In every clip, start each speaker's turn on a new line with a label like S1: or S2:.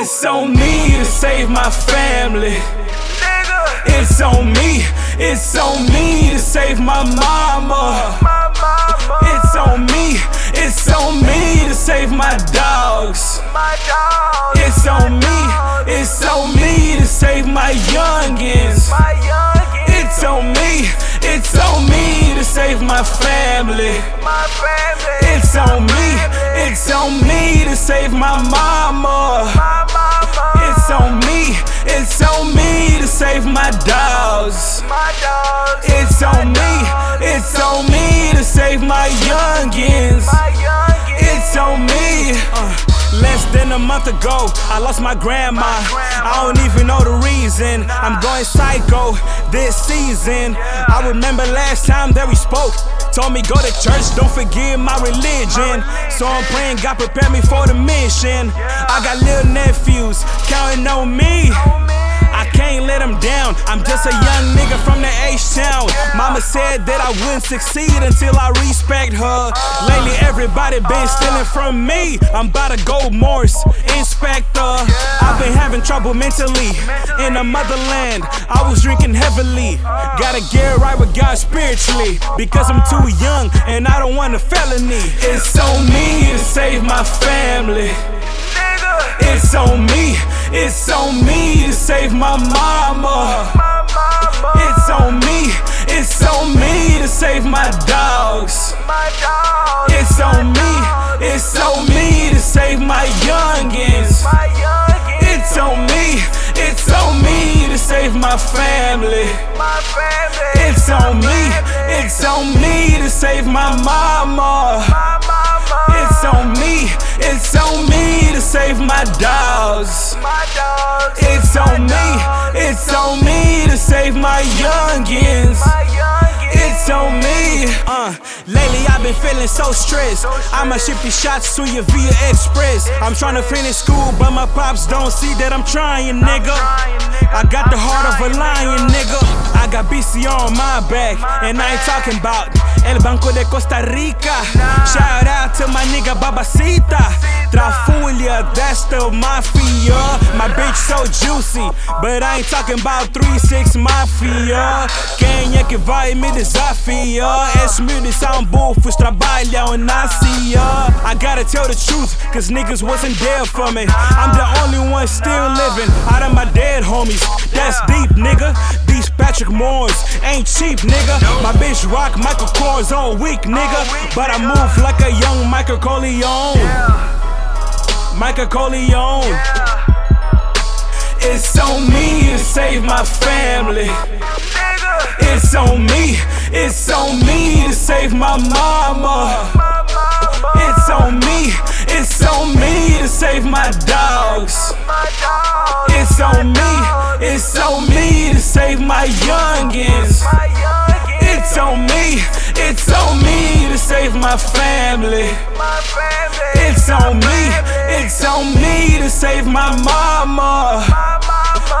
S1: It's on me to save my family. It's on me, it's on me to save my mama. It's on me, it's on me to save my dogs. It's on me, it's on me to save my youngins. It's on me, it's on me to save my family, It's on me, it's on me to save my mama. It's on me, it's on me to save my dogs. It's on me, it's on me to save my youngins. It's on me. Uh, less than a month ago, I lost my grandma. I don't even know the reason. I'm going psycho this season. I remember last time that we spoke. Told me go to church, don't forget my religion. So I'm praying God prepare me for the mission. I got little nephews counting on me. I can't let them down. I'm just a young nigga from the H town. Mama said that I wouldn't succeed until I respect her. Lately, everybody been stealing from me. I'm about to go Morse, inspector. Having trouble mentally in the motherland. I was drinking heavily. Gotta get right with God spiritually because I'm too young and I don't want a felony. It's on me to save my family. It's on me, it's on me to save my mama. It's on me, it's on me to save my dogs. It's on my family.
S2: my family,
S1: It's on me, it's on me to save my mama.
S2: my mama,
S1: It's on me, it's on me to save my dogs.
S2: my
S1: It's on me, it's on me to save my youngins.
S2: my
S1: been feeling so stressed. I'ma ship these shots to you via express. I'm trying to finish school, but my pops don't see that I'm trying, nigga. I got the heart of a lion, nigga. I got BC on my back, and I ain't talking about El Banco de Costa Rica. Shout out to my nigga Babacita. Trafulia, that's the mafia. My bitch so juicy, but I ain't talking about 3-6 mafia. Quem é que vai me desafiar? Esses miúdos são bufos, trabalham na CIA. I see I gotta tell the truth, cause niggas wasn't there for me. I'm the only one still living out of my dead homies. That's deep, nigga. These Patrick Moores ain't cheap, nigga. My bitch rock Michael Kors all week, nigga. But I move like a young Michael Corleone. Michael Corleone. It's on me to save my family. It's on me, it's on me to save my mama. It's on me, it's on me to save my dogs. It's on me, it's on me to save my youngins. It's on me, it's on me to save my family. It's on me, it's on me to save my mama,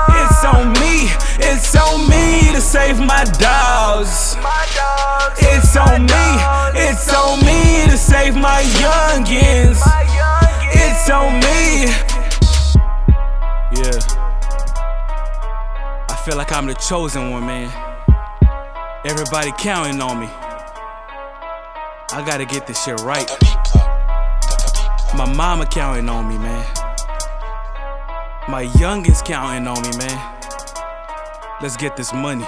S1: It's on me, like I'm the chosen one, man. Everybody counting on me. I gotta get this shit right. My mama counting on me, man. My youngins counting on me, man. Let's get this money.